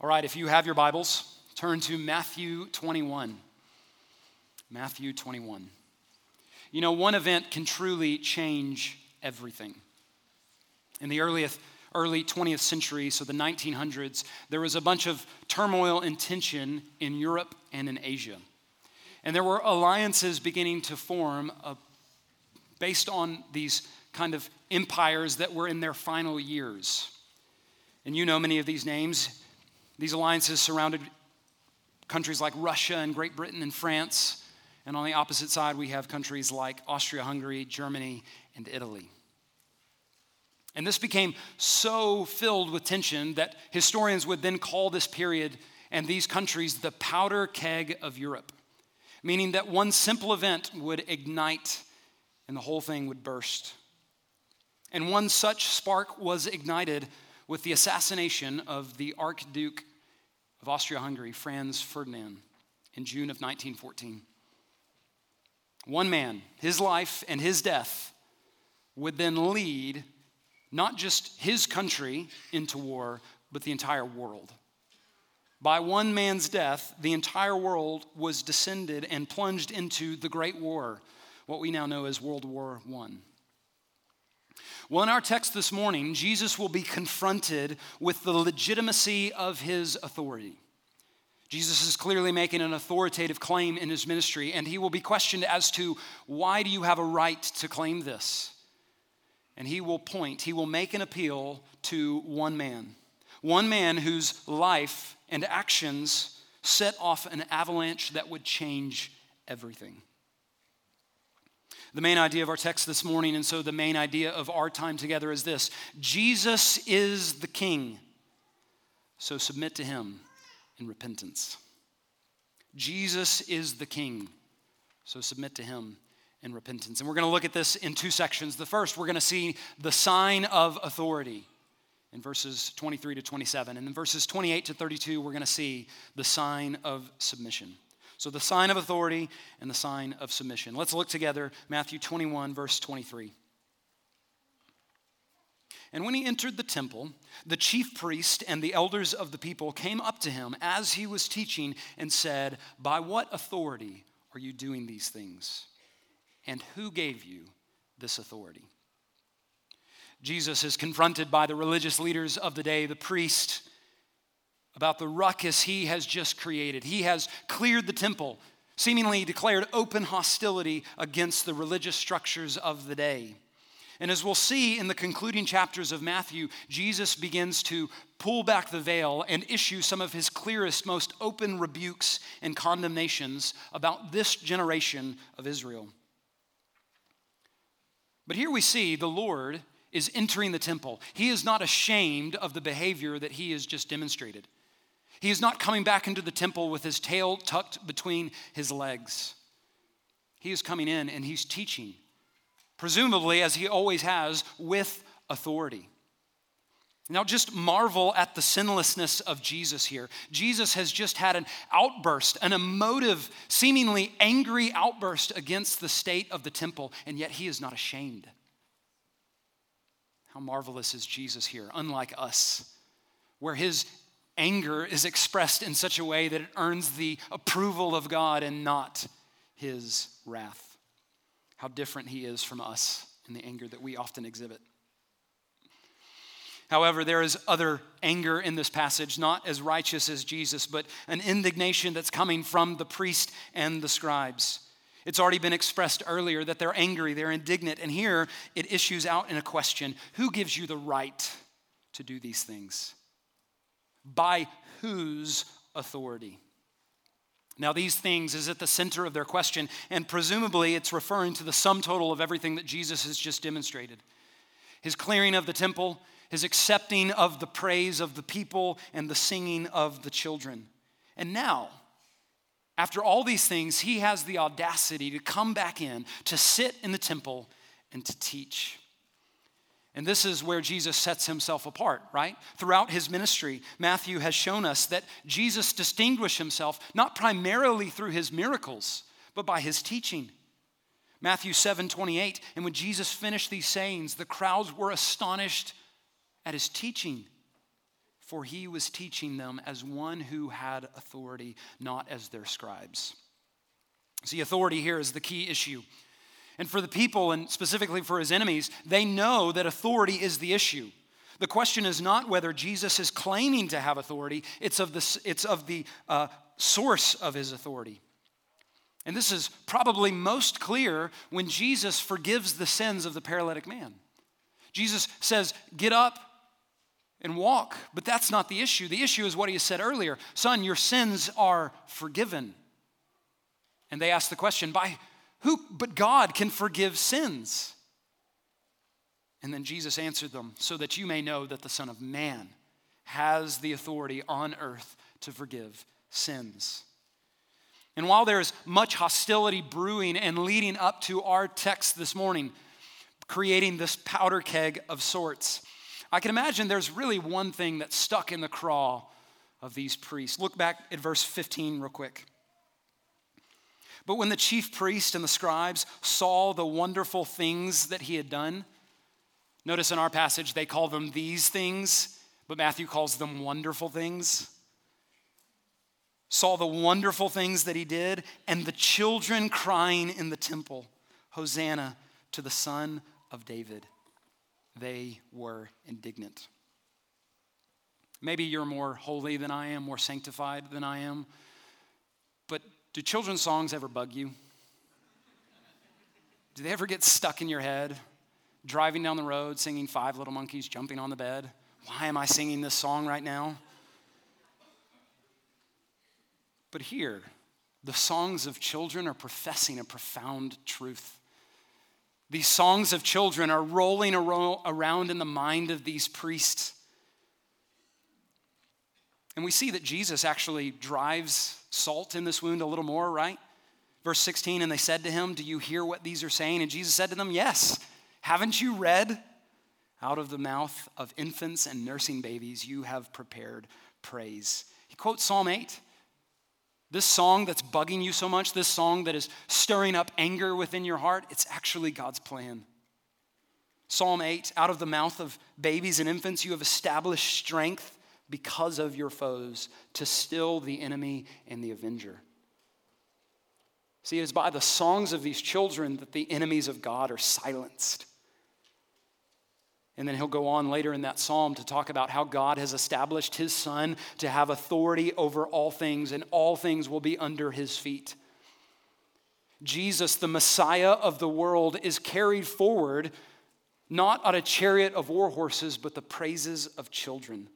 All right, if you have your Bibles, turn to Matthew 21. Matthew 21. You know, one event can truly change everything. In the earliest, early 20th century, so the 1900s, there was a bunch of turmoil and tension in Europe and in Asia. And there were alliances beginning to form uh, based on these kind of empires that were in their final years. And you know many of these names. These alliances surrounded countries like Russia and Great Britain and France. And on the opposite side, we have countries like Austria Hungary, Germany, and Italy. And this became so filled with tension that historians would then call this period and these countries the powder keg of Europe, meaning that one simple event would ignite and the whole thing would burst. And one such spark was ignited with the assassination of the Archduke of Austria Hungary, Franz Ferdinand, in June of 1914. One man, his life and his death would then lead not just his country into war, but the entire world. By one man's death, the entire world was descended and plunged into the Great War, what we now know as World War I. Well, in our text this morning, Jesus will be confronted with the legitimacy of his authority. Jesus is clearly making an authoritative claim in his ministry, and he will be questioned as to why do you have a right to claim this? And he will point, he will make an appeal to one man, one man whose life and actions set off an avalanche that would change everything. The main idea of our text this morning, and so the main idea of our time together is this Jesus is the King, so submit to him in repentance. Jesus is the King, so submit to him in repentance. And we're going to look at this in two sections. The first, we're going to see the sign of authority in verses 23 to 27. And in verses 28 to 32, we're going to see the sign of submission. So, the sign of authority and the sign of submission. Let's look together, Matthew 21, verse 23. And when he entered the temple, the chief priest and the elders of the people came up to him as he was teaching and said, By what authority are you doing these things? And who gave you this authority? Jesus is confronted by the religious leaders of the day, the priest, about the ruckus he has just created. He has cleared the temple, seemingly declared open hostility against the religious structures of the day. And as we'll see in the concluding chapters of Matthew, Jesus begins to pull back the veil and issue some of his clearest, most open rebukes and condemnations about this generation of Israel. But here we see the Lord is entering the temple. He is not ashamed of the behavior that he has just demonstrated. He is not coming back into the temple with his tail tucked between his legs. He is coming in and he's teaching, presumably, as he always has, with authority. Now, just marvel at the sinlessness of Jesus here. Jesus has just had an outburst, an emotive, seemingly angry outburst against the state of the temple, and yet he is not ashamed. How marvelous is Jesus here, unlike us, where his anger is expressed in such a way that it earns the approval of God and not his wrath. How different he is from us in the anger that we often exhibit. However, there is other anger in this passage, not as righteous as Jesus, but an indignation that's coming from the priest and the scribes. It's already been expressed earlier that they're angry, they're indignant, and here it issues out in a question Who gives you the right to do these things? By whose authority? Now, these things is at the center of their question, and presumably it's referring to the sum total of everything that Jesus has just demonstrated his clearing of the temple, his accepting of the praise of the people, and the singing of the children. And now, after all these things, he has the audacity to come back in, to sit in the temple, and to teach. And this is where Jesus sets himself apart, right? Throughout his ministry, Matthew has shown us that Jesus distinguished himself not primarily through his miracles, but by his teaching. Matthew 7 28, and when Jesus finished these sayings, the crowds were astonished at his teaching, for he was teaching them as one who had authority, not as their scribes. See, authority here is the key issue. And for the people, and specifically for his enemies, they know that authority is the issue. The question is not whether Jesus is claiming to have authority, it's of the, it's of the uh, source of his authority. And this is probably most clear when Jesus forgives the sins of the paralytic man. Jesus says, Get up, and walk. But that's not the issue. The issue is what he said earlier Son, your sins are forgiven. And they ask the question, By who but God can forgive sins? And then Jesus answered them, So that you may know that the Son of Man has the authority on earth to forgive sins. And while there's much hostility brewing and leading up to our text this morning, creating this powder keg of sorts, I can imagine there's really one thing that's stuck in the craw of these priests. Look back at verse 15 real quick. But when the chief priest and the scribes saw the wonderful things that he had done, notice in our passage they call them these things, but Matthew calls them wonderful things. Saw the wonderful things that he did, and the children crying in the temple, Hosanna to the Son of David they were indignant. Maybe you're more holy than I am, more sanctified than I am, do children's songs ever bug you? Do they ever get stuck in your head? Driving down the road, singing Five Little Monkeys, jumping on the bed. Why am I singing this song right now? But here, the songs of children are professing a profound truth. These songs of children are rolling around in the mind of these priests. And we see that Jesus actually drives salt in this wound a little more, right? Verse 16, and they said to him, Do you hear what these are saying? And Jesus said to them, Yes. Haven't you read? Out of the mouth of infants and nursing babies, you have prepared praise. He quotes Psalm 8. This song that's bugging you so much, this song that is stirring up anger within your heart, it's actually God's plan. Psalm 8 Out of the mouth of babies and infants, you have established strength because of your foes to still the enemy and the avenger. See, it is by the songs of these children that the enemies of God are silenced. And then he'll go on later in that psalm to talk about how God has established his son to have authority over all things, and all things will be under his feet. Jesus, the Messiah of the world, is carried forward not on a chariot of war horses, but the praises of children.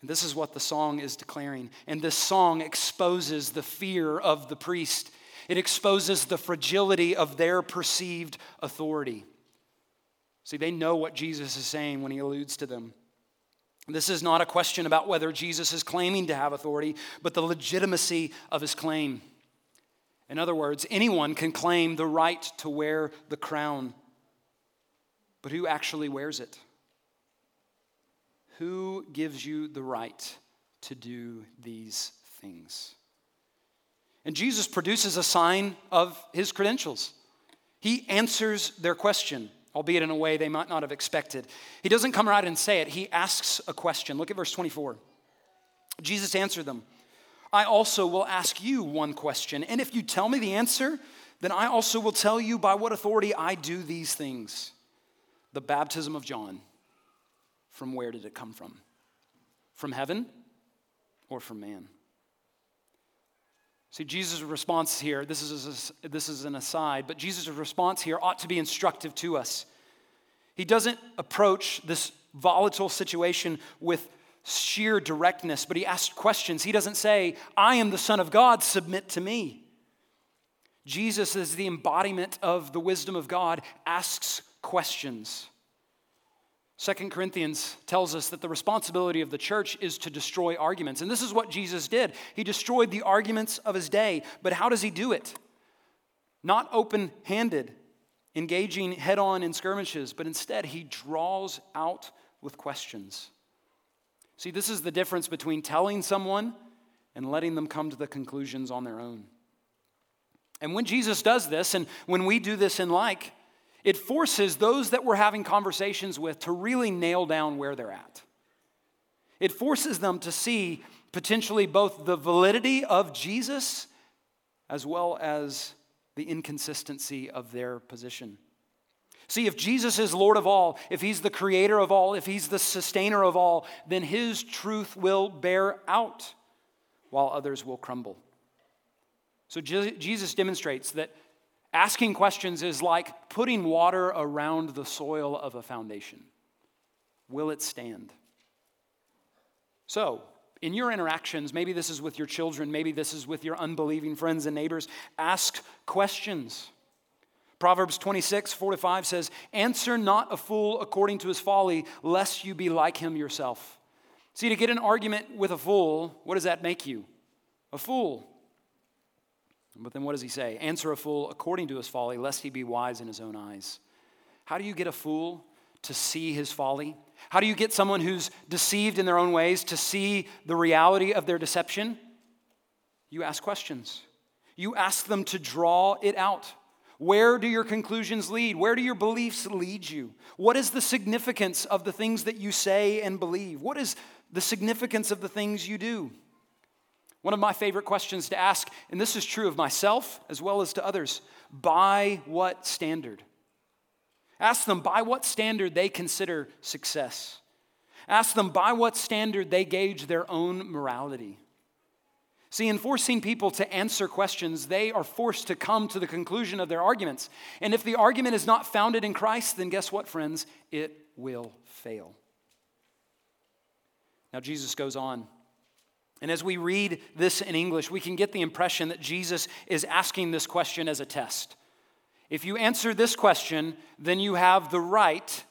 And this is what the song is declaring. And this song exposes the fear of the priest, it exposes the fragility of their perceived authority. See, they know what Jesus is saying when he alludes to them. This is not a question about whether Jesus is claiming to have authority, but the legitimacy of his claim. In other words, anyone can claim the right to wear the crown, but who actually wears it? Who gives you the right to do these things? And Jesus produces a sign of his credentials. He answers their question albeit in a way they might not have expected. He doesn't come right and say it, he asks a question. Look at verse 24. Jesus answered them I also will ask you one question, and if you tell me the answer, then I also will tell you by what authority I do these things. The baptism of John, from where did it come from? From heaven or from man? See, Jesus' response here, this is, a, this is an aside, but Jesus' response here ought to be instructive to us. He doesn't approach this volatile situation with sheer directness, but he asks questions. He doesn't say, I am the Son of God, submit to me. Jesus, is the embodiment of the wisdom of God, asks questions. Second Corinthians tells us that the responsibility of the church is to destroy arguments. And this is what Jesus did. He destroyed the arguments of his day. But how does he do it? Not open handed, engaging head on in skirmishes, but instead he draws out with questions. See, this is the difference between telling someone and letting them come to the conclusions on their own. And when Jesus does this, and when we do this in like, it forces those that we're having conversations with to really nail down where they're at. It forces them to see potentially both the validity of Jesus as well as the inconsistency of their position. See, if Jesus is Lord of all, if He's the creator of all, if He's the sustainer of all, then His truth will bear out while others will crumble. So Jesus demonstrates that asking questions is like putting water around the soil of a foundation. Will it stand? So, in your interactions, maybe this is with your children, maybe this is with your unbelieving friends and neighbors, ask questions. Proverbs 26, 4 to 5 says, Answer not a fool according to his folly, lest you be like him yourself. See, to get an argument with a fool, what does that make you? A fool. But then what does he say? Answer a fool according to his folly, lest he be wise in his own eyes. How do you get a fool to see his folly? How do you get someone who's deceived in their own ways to see the reality of their deception? You ask questions. You ask them to draw it out. Where do your conclusions lead? Where do your beliefs lead you? What is the significance of the things that you say and believe? What is the significance of the things you do? One of my favorite questions to ask, and this is true of myself as well as to others by what standard? Ask them by what standard they consider success. Ask them by what standard they gauge their own morality. See, in forcing people to answer questions, they are forced to come to the conclusion of their arguments. And if the argument is not founded in Christ, then guess what, friends? It will fail. Now, Jesus goes on. And as we read this in English, we can get the impression that Jesus is asking this question as a test. If you answer this question, then you have the right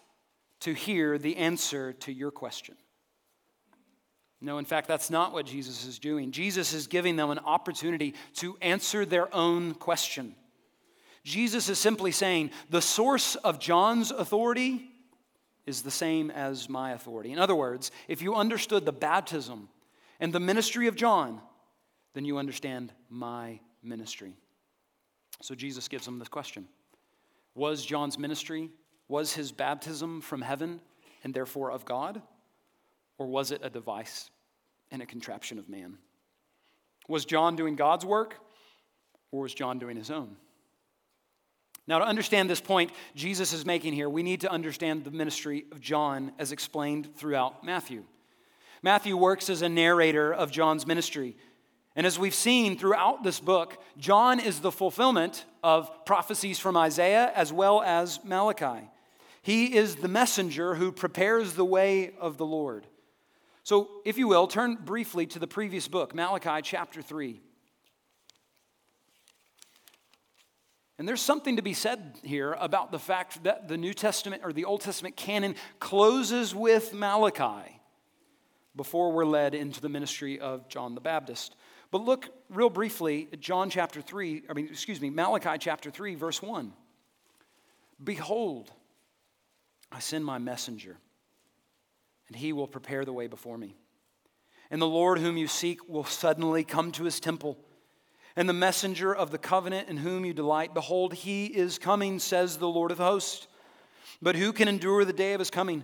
to hear the answer to your question. No, in fact, that's not what Jesus is doing. Jesus is giving them an opportunity to answer their own question. Jesus is simply saying, the source of John's authority is the same as my authority. In other words, if you understood the baptism and the ministry of John, then you understand my ministry. So Jesus gives him this question Was John's ministry, was his baptism from heaven and therefore of God? Or was it a device and a contraption of man? Was John doing God's work or was John doing his own? Now, to understand this point Jesus is making here, we need to understand the ministry of John as explained throughout Matthew. Matthew works as a narrator of John's ministry. And as we've seen throughout this book, John is the fulfillment of prophecies from Isaiah as well as Malachi. He is the messenger who prepares the way of the Lord. So, if you will, turn briefly to the previous book, Malachi chapter 3. And there's something to be said here about the fact that the New Testament or the Old Testament canon closes with Malachi before we're led into the ministry of John the Baptist. But look real briefly at John chapter 3, I mean, excuse me, Malachi chapter 3, verse 1. Behold, I send my messenger, and he will prepare the way before me. And the Lord whom you seek will suddenly come to his temple. And the messenger of the covenant in whom you delight, behold, he is coming, says the Lord of hosts. But who can endure the day of his coming?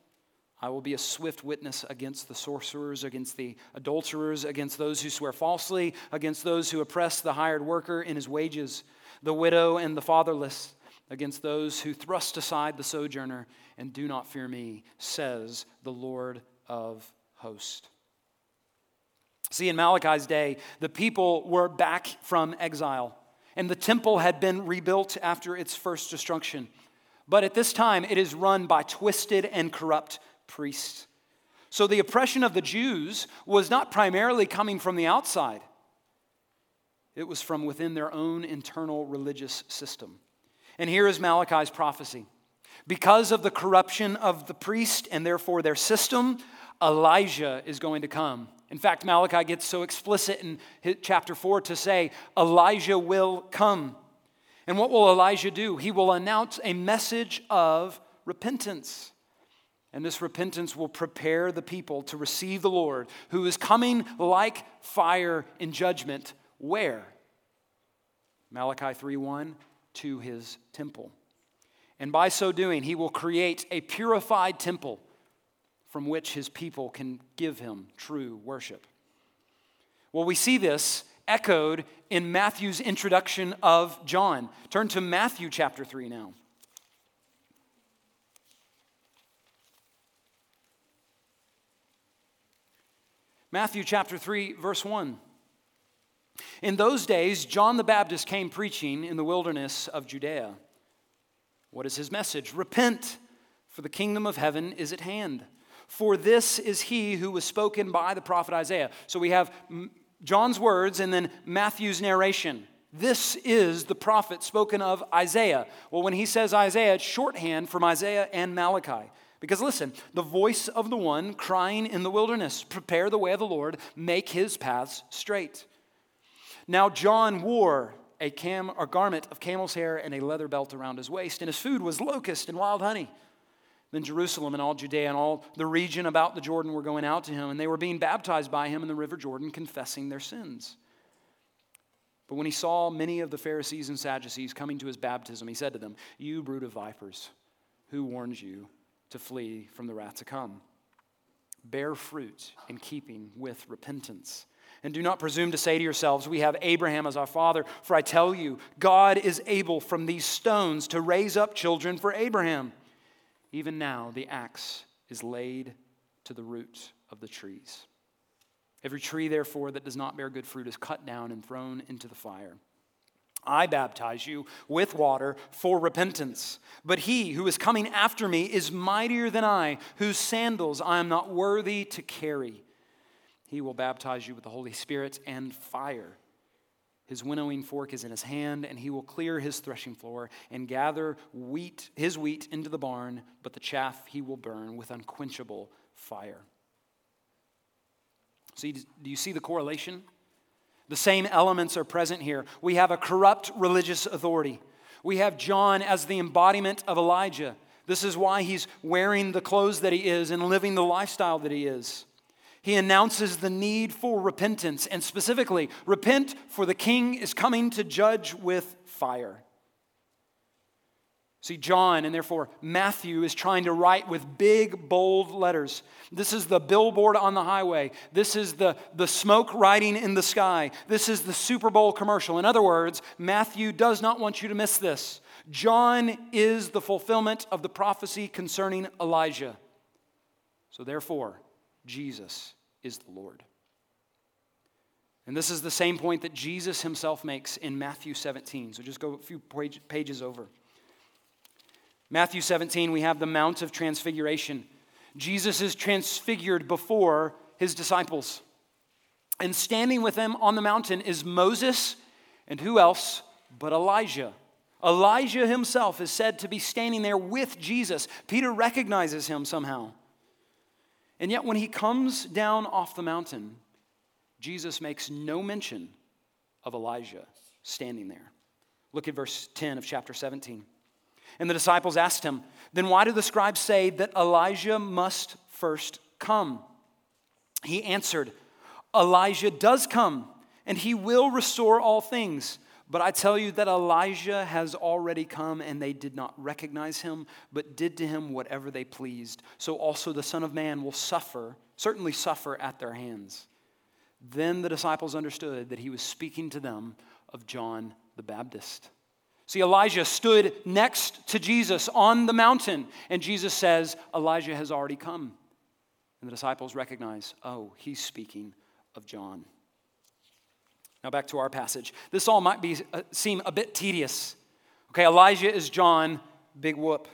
I will be a swift witness against the sorcerers, against the adulterers, against those who swear falsely, against those who oppress the hired worker in his wages, the widow and the fatherless, against those who thrust aside the sojourner and do not fear me, says the Lord of hosts. See, in Malachi's day, the people were back from exile, and the temple had been rebuilt after its first destruction. But at this time, it is run by twisted and corrupt priests. So the oppression of the Jews was not primarily coming from the outside, it was from within their own internal religious system. And here is Malachi's prophecy. Because of the corruption of the priest and therefore their system, Elijah is going to come In fact, Malachi gets so explicit in chapter 4 to say, Elijah will come. And what will Elijah do? He will announce a message of repentance. And this repentance will prepare the people to receive the Lord, who is coming like fire in judgment. Where? Malachi 3:1 to his temple. And by so doing, he will create a purified temple from which his people can give him true worship. Well, we see this echoed in Matthew's introduction of John. Turn to Matthew chapter 3 now. Matthew chapter 3, verse 1. In those days, John the Baptist came preaching in the wilderness of Judea. What is his message? Repent, for the kingdom of heaven is at hand. For this is he who was spoken by the prophet Isaiah. So we have John's words and then Matthew's narration. This is the prophet spoken of Isaiah. Well, when he says Isaiah, it's shorthand from Isaiah and Malachi. Because listen, the voice of the one crying in the wilderness, prepare the way of the Lord, make his paths straight. Now, John wore a, cam, a garment of camel's hair and a leather belt around his waist, and his food was locust and wild honey. Then Jerusalem and all Judea and all the region about the Jordan were going out to him, and they were being baptized by him in the river Jordan, confessing their sins. But when he saw many of the Pharisees and Sadducees coming to his baptism, he said to them, You brood of vipers, who warns you to flee from the wrath to come. Bear fruit in keeping with repentance. And do not presume to say to yourselves, We have Abraham as our father, for I tell you, God is able from these stones to raise up children for Abraham. Even now, the axe is laid to the root of the trees. Every tree, therefore, that does not bear good fruit is cut down and thrown into the fire. I baptize you with water for repentance. But he who is coming after me is mightier than I, whose sandals I am not worthy to carry. He will baptize you with the Holy Spirit and fire. His winnowing fork is in his hand, and he will clear his threshing floor and gather wheat, his wheat into the barn, but the chaff he will burn with unquenchable fire. See, do you see the correlation? The same elements are present here. We have a corrupt religious authority. We have John as the embodiment of Elijah. This is why he's wearing the clothes that he is and living the lifestyle that he is. He announces the need for repentance, and specifically, repent, for the king is coming to judge with fire. See, John and therefore Matthew is trying to write with big, bold letters. This is the billboard on the highway. This is the, the smoke riding in the sky. This is the Super Bowl commercial. In other words, Matthew does not want you to miss this. John is the fulfillment of the prophecy concerning Elijah. So, therefore, Jesus is the Lord. And this is the same point that Jesus himself makes in Matthew 17. So, just go a few pages over. Matthew 17, we have the Mount of Transfiguration. Jesus is transfigured before his disciples. And standing with them on the mountain is Moses, and who else but Elijah? Elijah himself is said to be standing there with Jesus. Peter recognizes him somehow. And yet, when he comes down off the mountain, Jesus makes no mention of Elijah standing there. Look at verse 10 of chapter 17. And the disciples asked him, Then why do the scribes say that Elijah must first come? He answered, Elijah does come, and he will restore all things. But I tell you that Elijah has already come, and they did not recognize him, but did to him whatever they pleased. So also the Son of Man will suffer, certainly suffer at their hands. Then the disciples understood that he was speaking to them of John the Baptist. See, Elijah stood next to Jesus on the mountain, and Jesus says, Elijah has already come. And the disciples recognize, oh, he's speaking of John. Now, back to our passage. This all might be, uh, seem a bit tedious. Okay, Elijah is John, big whoop.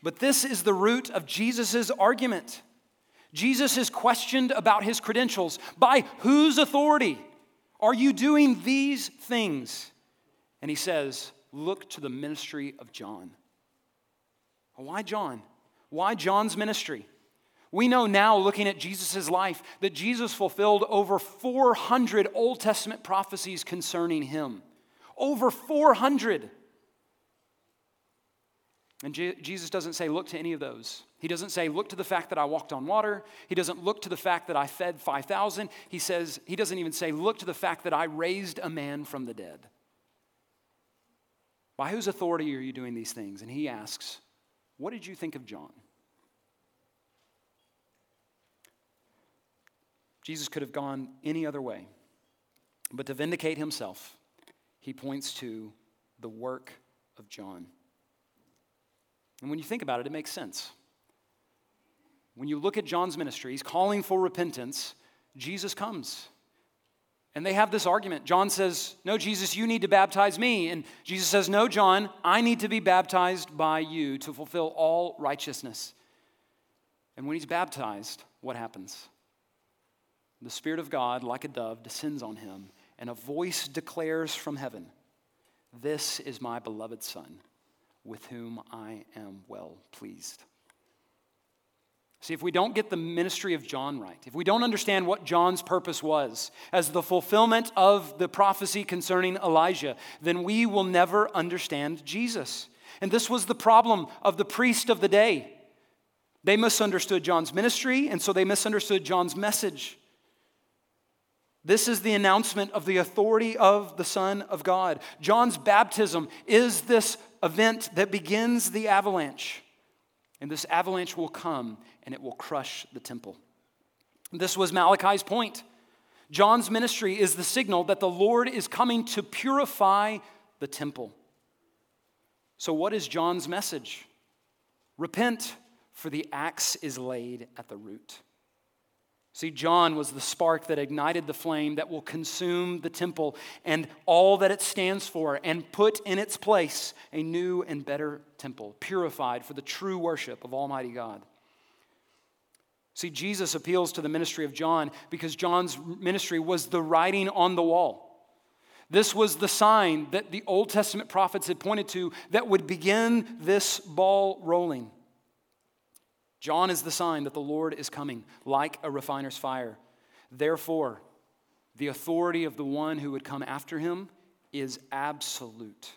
But this is the root of Jesus' argument. Jesus is questioned about his credentials. By whose authority are you doing these things? And he says, Look to the ministry of John. Why John? Why John's ministry? We know now, looking at Jesus' life, that Jesus fulfilled over 400 Old Testament prophecies concerning him. Over 400. And Je- Jesus doesn't say, look to any of those. He doesn't say, look to the fact that I walked on water. He doesn't look to the fact that I fed 5,000. He says, he doesn't even say, look to the fact that I raised a man from the dead. By whose authority are you doing these things? And he asks, what did you think of John? Jesus could have gone any other way. But to vindicate himself, he points to the work of John. And when you think about it, it makes sense. When you look at John's ministry, he's calling for repentance. Jesus comes. And they have this argument. John says, No, Jesus, you need to baptize me. And Jesus says, No, John, I need to be baptized by you to fulfill all righteousness. And when he's baptized, what happens? The Spirit of God, like a dove, descends on him, and a voice declares from heaven, This is my beloved Son, with whom I am well pleased. See, if we don't get the ministry of John right, if we don't understand what John's purpose was as the fulfillment of the prophecy concerning Elijah, then we will never understand Jesus. And this was the problem of the priest of the day. They misunderstood John's ministry, and so they misunderstood John's message. This is the announcement of the authority of the Son of God. John's baptism is this event that begins the avalanche. And this avalanche will come and it will crush the temple. This was Malachi's point. John's ministry is the signal that the Lord is coming to purify the temple. So, what is John's message? Repent, for the axe is laid at the root. See, John was the spark that ignited the flame that will consume the temple and all that it stands for and put in its place a new and better temple, purified for the true worship of Almighty God. See, Jesus appeals to the ministry of John because John's ministry was the writing on the wall. This was the sign that the Old Testament prophets had pointed to that would begin this ball rolling. John is the sign that the Lord is coming like a refiner's fire. Therefore, the authority of the one who would come after him is absolute.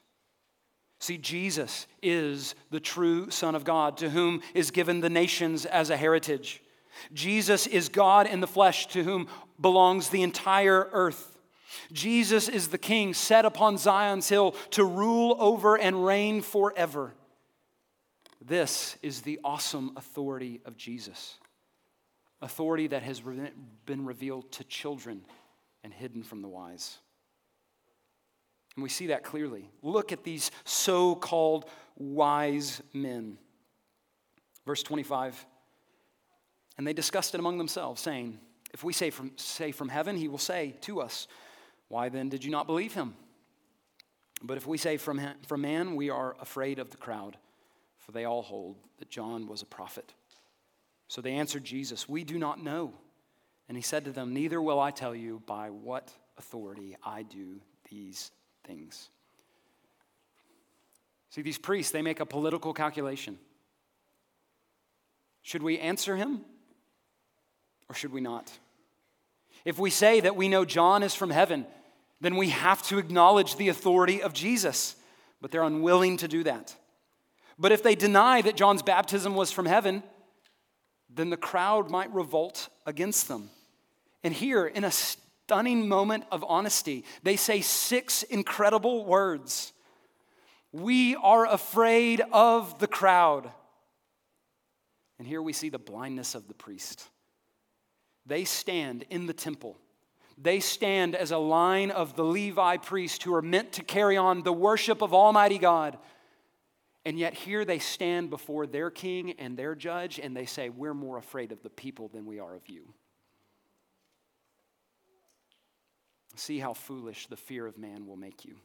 See, Jesus is the true Son of God to whom is given the nations as a heritage. Jesus is God in the flesh to whom belongs the entire earth. Jesus is the King set upon Zion's hill to rule over and reign forever. This is the awesome authority of Jesus, authority that has been revealed to children and hidden from the wise. And we see that clearly. Look at these so called wise men. Verse 25. And they discussed it among themselves, saying, If we say from, say from heaven, he will say to us, Why then did you not believe him? But if we say from, from man, we are afraid of the crowd for they all hold that John was a prophet. So they answered Jesus, We do not know. And he said to them, Neither will I tell you by what authority I do these things. See, these priests, they make a political calculation. Should we answer him or should we not? If we say that we know John is from heaven, then we have to acknowledge the authority of Jesus, but they're unwilling to do that. But if they deny that John's baptism was from heaven, then the crowd might revolt against them. And here, in a stunning moment of honesty, they say six incredible words We are afraid of the crowd. And here we see the blindness of the priest. They stand in the temple. They stand as a line of the Levi priests who are meant to carry on the worship of Almighty God. And yet, here they stand before their king and their judge, and they say, We're more afraid of the people than we are of you. See how foolish the fear of man will make you.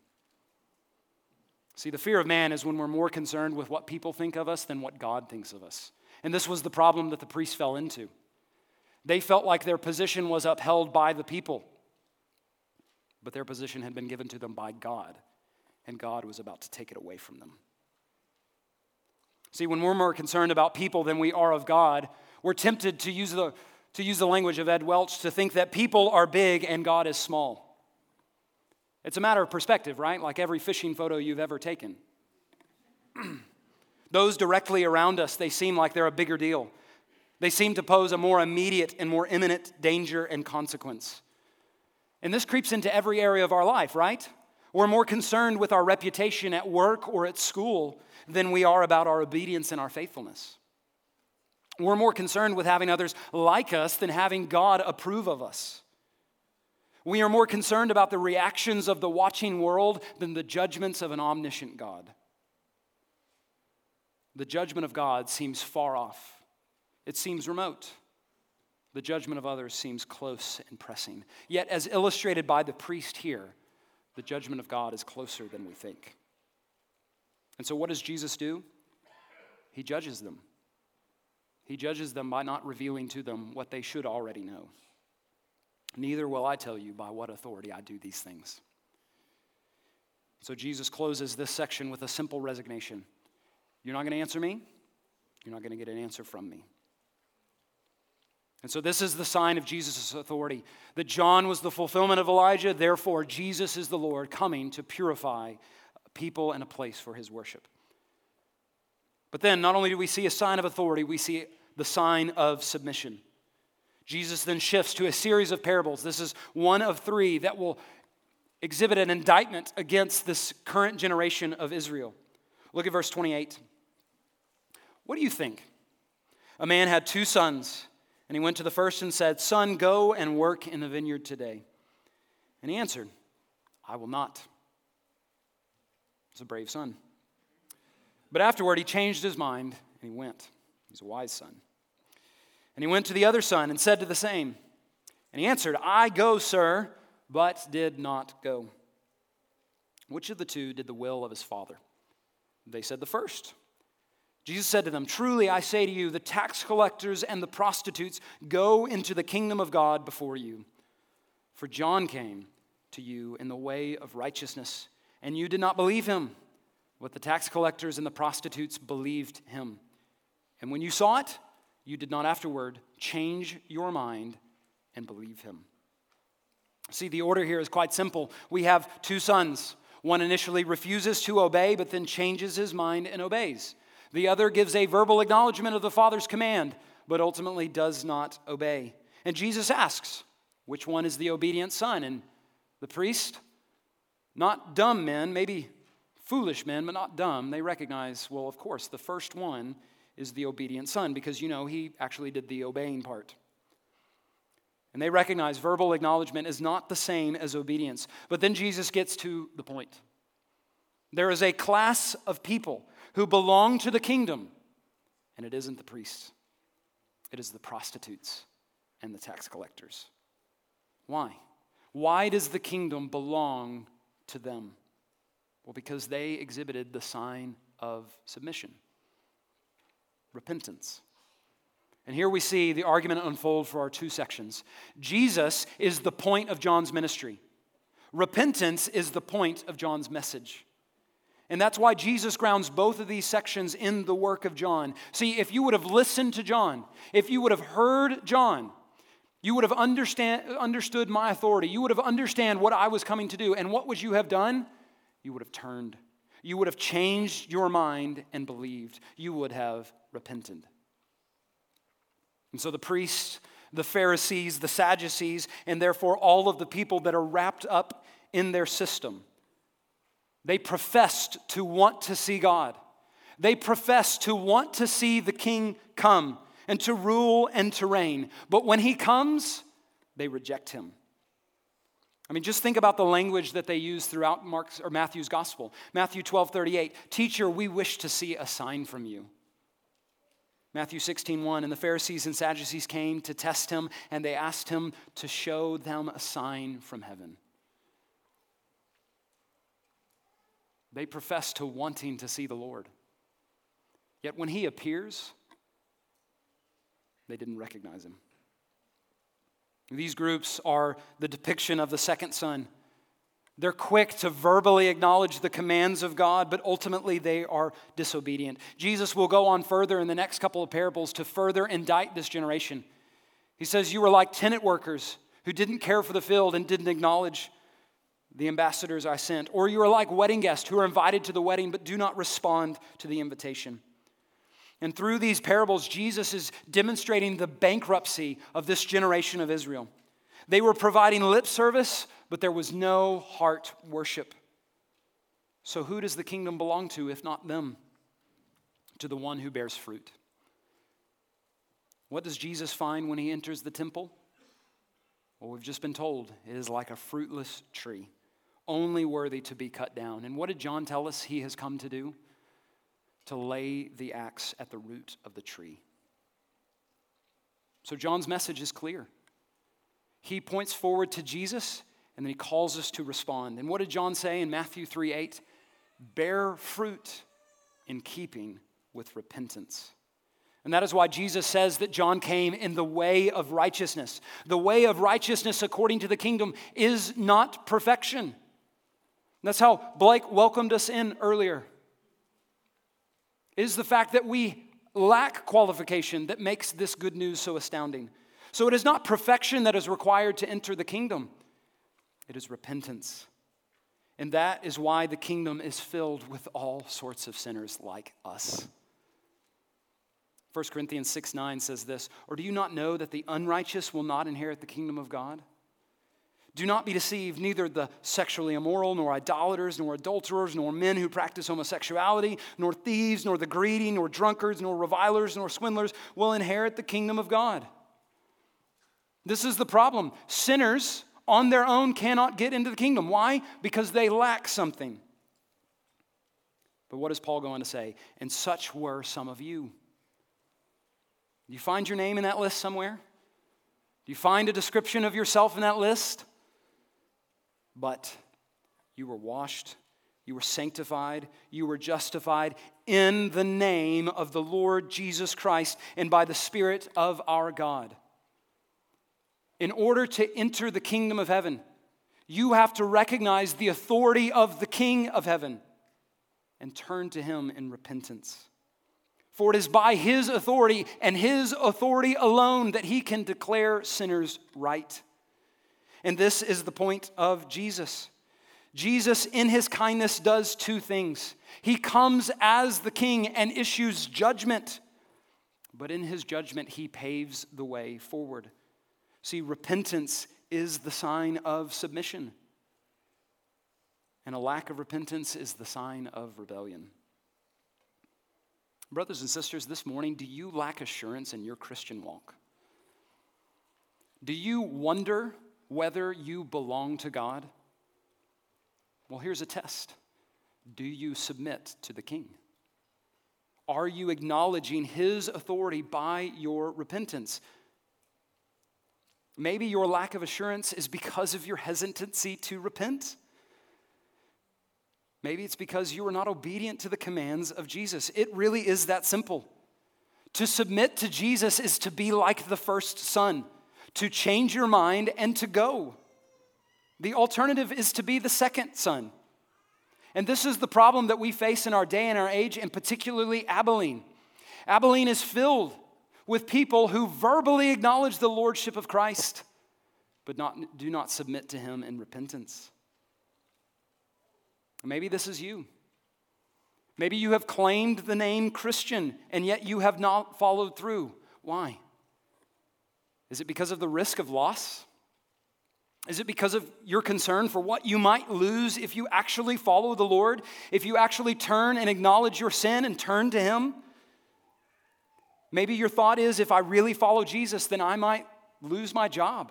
See, the fear of man is when we're more concerned with what people think of us than what God thinks of us. And this was the problem that the priests fell into. They felt like their position was upheld by the people, but their position had been given to them by God, and God was about to take it away from them. See, when we're more concerned about people than we are of God, We're tempted to use the, to use the language of Ed Welch to think that people are big and God is small. It's a matter of perspective, right? Like every fishing photo you've ever taken. Those directly around us, they seem like they're a bigger deal. They seem to pose a more immediate and more imminent danger and consequence. And this creeps into every area of our life, right? We're more concerned with our reputation at work or at school than we are about our obedience and our faithfulness. We're more concerned with having others like us than having God approve of us. We are more concerned about the reactions of the watching world than the judgments of an omniscient God. The judgment of God seems far off, it seems remote. The judgment of others seems close and pressing. Yet, as illustrated by the priest here, the judgment of God is closer than we think. And so, what does Jesus do? He judges them. He judges them by not revealing to them what they should already know. Neither will I tell you by what authority I do these things. So, Jesus closes this section with a simple resignation You're not going to answer me, you're not going to get an answer from me. And so, this is the sign of Jesus' authority that John was the fulfillment of Elijah, therefore, Jesus is the Lord coming to purify people and a place for his worship. But then, not only do we see a sign of authority, we see the sign of submission. Jesus then shifts to a series of parables. This is one of three that will exhibit an indictment against this current generation of Israel. Look at verse 28. What do you think? A man had two sons. And he went to the first and said, Son, go and work in the vineyard today. And he answered, I will not. It's a brave son. But afterward, he changed his mind and he went. He's a wise son. And he went to the other son and said to the same. And he answered, I go, sir, but did not go. Which of the two did the will of his father? They said, The first. Jesus said to them, Truly I say to you, the tax collectors and the prostitutes go into the kingdom of God before you. For John came to you in the way of righteousness, and you did not believe him, but the tax collectors and the prostitutes believed him. And when you saw it, you did not afterward change your mind and believe him. See, the order here is quite simple. We have two sons. One initially refuses to obey, but then changes his mind and obeys. The other gives a verbal acknowledgement of the Father's command, but ultimately does not obey. And Jesus asks, which one is the obedient son? And the priest, not dumb men, maybe foolish men, but not dumb, they recognize, well, of course, the first one is the obedient son because, you know, he actually did the obeying part. And they recognize verbal acknowledgement is not the same as obedience. But then Jesus gets to the point. There is a class of people who belong to the kingdom. And it isn't the priests, it is the prostitutes and the tax collectors. Why? Why does the kingdom belong to them? Well, because they exhibited the sign of submission, repentance. And here we see the argument unfold for our two sections. Jesus is the point of John's ministry. Repentance is the point of John's message. And that's why Jesus grounds both of these sections in the work of John. See, if you would have listened to John, if you would have heard John, you would have understand, understood my authority. You would have understand what I was coming to do. And what would you have done? You would have turned. You would have changed your mind and believed. You would have repented. And so the priests, the Pharisees, the Sadducees, and therefore all of the people that are wrapped up in their system they professed to want to see God. They professed to want to see the king come and to rule and to reign. But when he comes, they reject him. I mean, just think about the language that they use throughout Mark's or Matthew's gospel. Matthew 12, 38. Teacher, we wish to see a sign from you. Matthew 16, 1. And the Pharisees and Sadducees came to test him, and they asked him to show them a sign from heaven. They profess to wanting to see the Lord. Yet when he appears, they didn't recognize him. These groups are the depiction of the second son. They're quick to verbally acknowledge the commands of God, but ultimately they are disobedient. Jesus will go on further in the next couple of parables to further indict this generation. He says, You were like tenant workers who didn't care for the field and didn't acknowledge the ambassadors I sent. Or you are like wedding guests who are invited to the wedding but do not respond to the invitation. And through these parables, Jesus is demonstrating the bankruptcy of this generation of Israel. They were providing lip service, but there was no heart worship. So, who does the kingdom belong to if not them? To the one who bears fruit. What does Jesus find when he enters the temple? Well, we've just been told it is like a fruitless tree, only worthy to be cut down. And what did John tell us he has come to do? To lay the axe at the root of the tree. So, John's message is clear. He points forward to Jesus and then he calls us to respond. And what did John say in Matthew 3 8? Bear fruit in keeping with repentance. And that is why Jesus says that John came in the way of righteousness. The way of righteousness, according to the kingdom, is not perfection. That's how Blake welcomed us in earlier. It is the fact that we lack qualification that makes this good news so astounding. So it is not perfection that is required to enter the kingdom, it is repentance. And that is why the kingdom is filled with all sorts of sinners like us. 1 Corinthians 6 9 says this Or do you not know that the unrighteous will not inherit the kingdom of God? Do not be deceived, neither the sexually immoral, nor idolaters, nor adulterers, nor men who practice homosexuality, nor thieves, nor the greedy, nor drunkards, nor revilers, nor swindlers will inherit the kingdom of God. This is the problem. Sinners on their own cannot get into the kingdom. Why? Because they lack something. But what is Paul going to say? And such were some of you. Do you find your name in that list somewhere? Do you find a description of yourself in that list? But you were washed, you were sanctified, you were justified in the name of the Lord Jesus Christ and by the Spirit of our God in order to enter the kingdom of heaven, you have to recognize the authority of the King of heaven and turn to him in repentance. For it is by his authority and his authority alone that he can declare sinners right. And this is the point of Jesus. Jesus, in his kindness, does two things. He comes as the king and issues judgment, but in his judgment, he paves the way forward. See, repentance is the sign of submission, and a lack of repentance is the sign of rebellion. Brothers and sisters, this morning, do you lack assurance in your Christian walk? Do you wonder whether you belong to God? Well, here's a test Do you submit to the King? Are you acknowledging His authority by your repentance? Maybe your lack of assurance is because of your hesitancy to repent. Maybe it's because you are not obedient to the commands of Jesus. It really is that simple. To submit to Jesus is to be like the first son, to change your mind and to go. The alternative is to be the second son. And this is the problem that we face in our day and our age, and particularly Abilene. Abilene is filled with people who verbally acknowledge the lordship of Christ, but not, do not submit to him in repentance. Maybe this is you. Maybe you have claimed the name Christian and yet you have not followed through. Why? Is it because of the risk of loss? Is it because of your concern for what you might lose if you actually follow the Lord? If you actually turn and acknowledge your sin and turn to Him? Maybe your thought is if I really follow Jesus, then I might lose my job.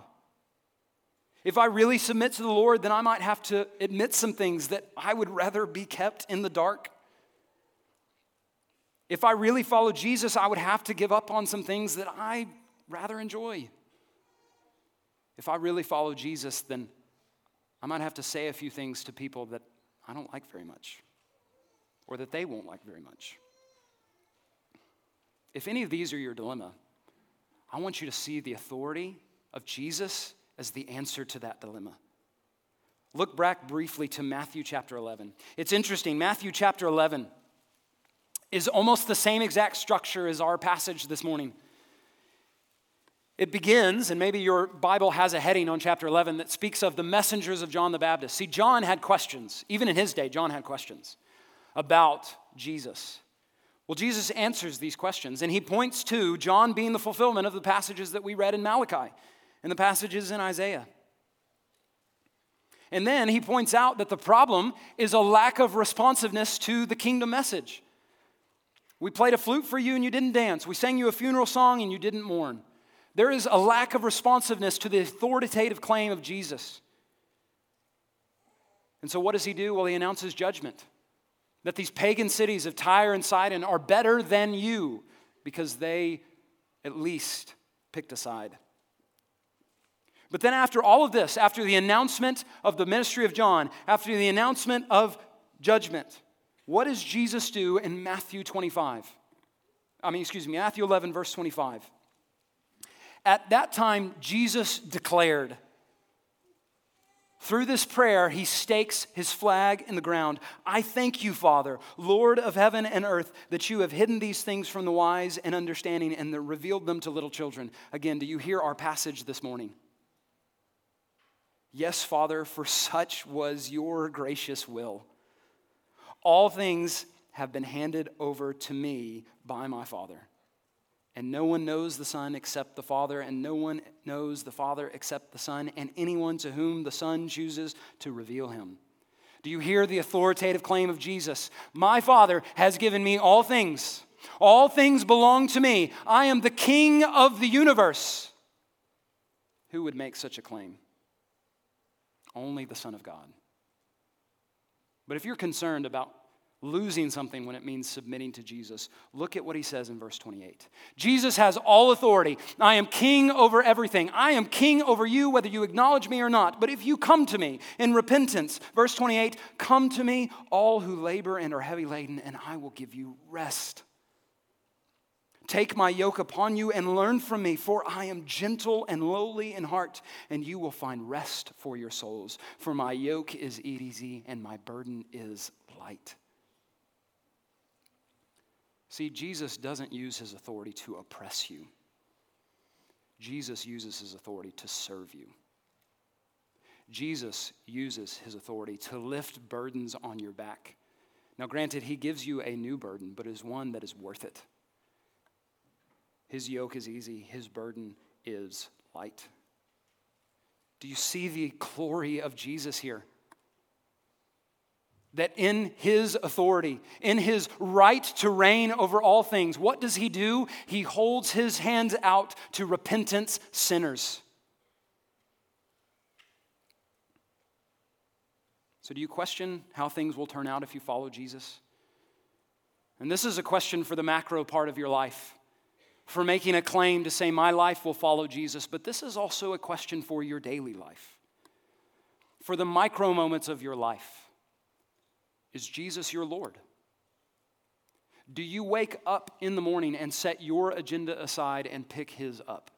If I really submit to the Lord, then I might have to admit some things that I would rather be kept in the dark. If I really follow Jesus, I would have to give up on some things that I rather enjoy. If I really follow Jesus, then I might have to say a few things to people that I don't like very much or that they won't like very much. If any of these are your dilemma, I want you to see the authority of Jesus as the answer to that dilemma. look back briefly to Matthew chapter 11. It's interesting. Matthew chapter 11 is almost the same exact structure as our passage this morning. It begins, and maybe your Bible has a heading on chapter 11 that speaks of the messengers of John the Baptist. See, John had questions. Even in his day, John had questions about Jesus. Well, Jesus answers these questions, and he points to John being the fulfillment of the passages that we read in Malachi and the passages in Isaiah. And then he points out that the problem is a lack of responsiveness to the kingdom message. We played a flute for you and you didn't dance. We sang you a funeral song and you didn't mourn. There is a lack of responsiveness to the authoritative claim of Jesus. And so, what does he do? Well, he announces judgment that these pagan cities of Tyre and Sidon are better than you because they at least picked a side. But then, after all of this, after the announcement of the ministry of John, after the announcement of judgment, what does Jesus do in Matthew 25? I mean, excuse me, Matthew 11, verse 25. At that time, Jesus declared, through this prayer, he stakes his flag in the ground. I thank you, Father, Lord of heaven and earth, that you have hidden these things from the wise and understanding and revealed them to little children. Again, do you hear our passage this morning? Yes, Father, for such was your gracious will. All things have been handed over to me by my Father. And no one knows the Son except the Father, and no one knows the Father except the Son, and anyone to whom the Son chooses to reveal him. Do you hear the authoritative claim of Jesus? My Father has given me all things. All things belong to me. I am the King of the universe. Who would make such a claim? Only the Son of God. But if you're concerned about losing something when it means submitting to Jesus. Look at what he says in verse 28. Jesus has all authority. I am king over everything. I am king over you, whether you acknowledge me or not. But if you come to me in repentance, verse 28, come to me, all who labor and are heavy laden, and I will give you rest. Take my yoke upon you and learn from me, for I am gentle and lowly in heart, and you will find rest for your souls. For my yoke is easy and my burden is light. See, Jesus doesn't use his authority to oppress you, Jesus uses his authority to serve you. Jesus uses his authority to lift burdens on your back. Now, granted, he gives you a new burden, but is one that is worth it. His yoke is easy, his burden is light. Do you see the glory of Jesus here? That in his authority, in his right to reign over all things, what does he do? He holds his hands out to repentant sinners. So, do you question how things will turn out if you follow Jesus? And this is a question for the macro part of your life, for making a claim to say, My life will follow Jesus, but this is also a question for your daily life, for the micro moments of your life. Is Jesus your Lord? Do you wake up in the morning and set your agenda aside and pick his up?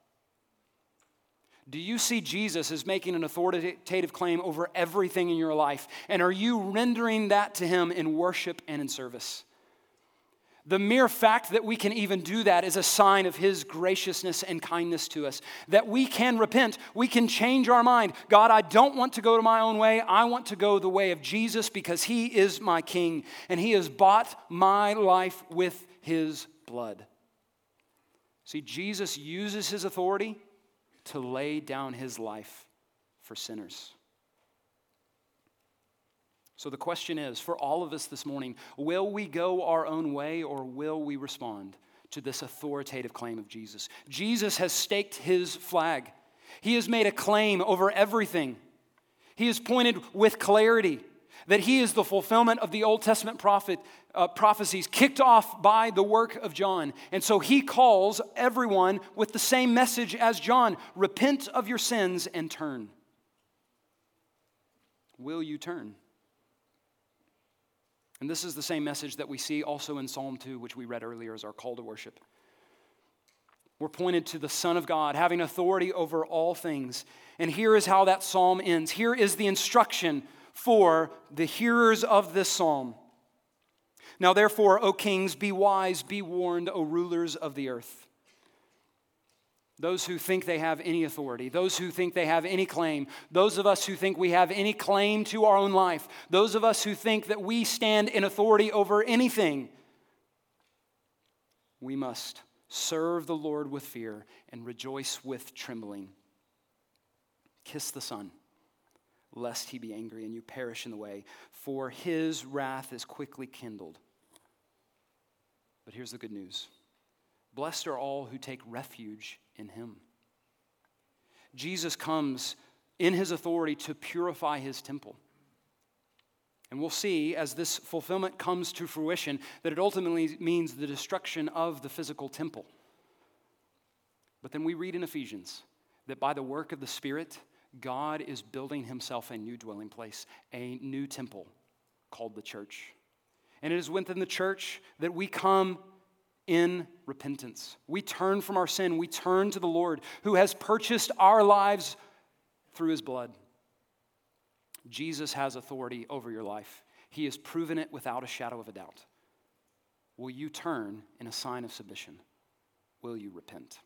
Do you see Jesus as making an authoritative claim over everything in your life? And are you rendering that to him in worship and in service? The mere fact that we can even do that is a sign of His graciousness and kindness to us. That we can repent, we can change our mind. God, I don't want to go to my own way. I want to go the way of Jesus because He is my King and He has bought my life with His blood. See, Jesus uses His authority to lay down His life for sinners. So the question is for all of us this morning will we go our own way or will we respond to this authoritative claim of Jesus? Jesus has staked his flag, he has made a claim over everything. He has pointed with clarity that he is the fulfillment of the Old Testament prophet, uh, prophecies kicked off by the work of John. And so he calls everyone with the same message as John repent of your sins and turn. Will you turn? And this is the same message that we see also in Psalm 2, which we read earlier as our call to worship. We're pointed to the Son of God having authority over all things. And here is how that psalm ends. Here is the instruction for the hearers of this psalm. Now, therefore, O kings, be wise, be warned, O rulers of the earth. Those who think they have any authority, those who think they have any claim, those of us who think we have any claim to our own life, those of us who think that we stand in authority over anything, we must serve the Lord with fear and rejoice with trembling. Kiss the Son, lest he be angry and you perish in the way, for his wrath is quickly kindled. But here's the good news. Blessed are all who take refuge in him. Jesus comes in his authority to purify his temple. And we'll see as this fulfillment comes to fruition that it ultimately means the destruction of the physical temple. But then we read in Ephesians that by the work of the Spirit, God is building himself a new dwelling place, a new temple called the church. And it is within the church that we come in repentance. We turn from our sin, we turn to the Lord who has purchased our lives through his blood. Jesus has authority over your life, he has proven it without a shadow of a doubt. Will you turn in a sign of submission? Will you repent?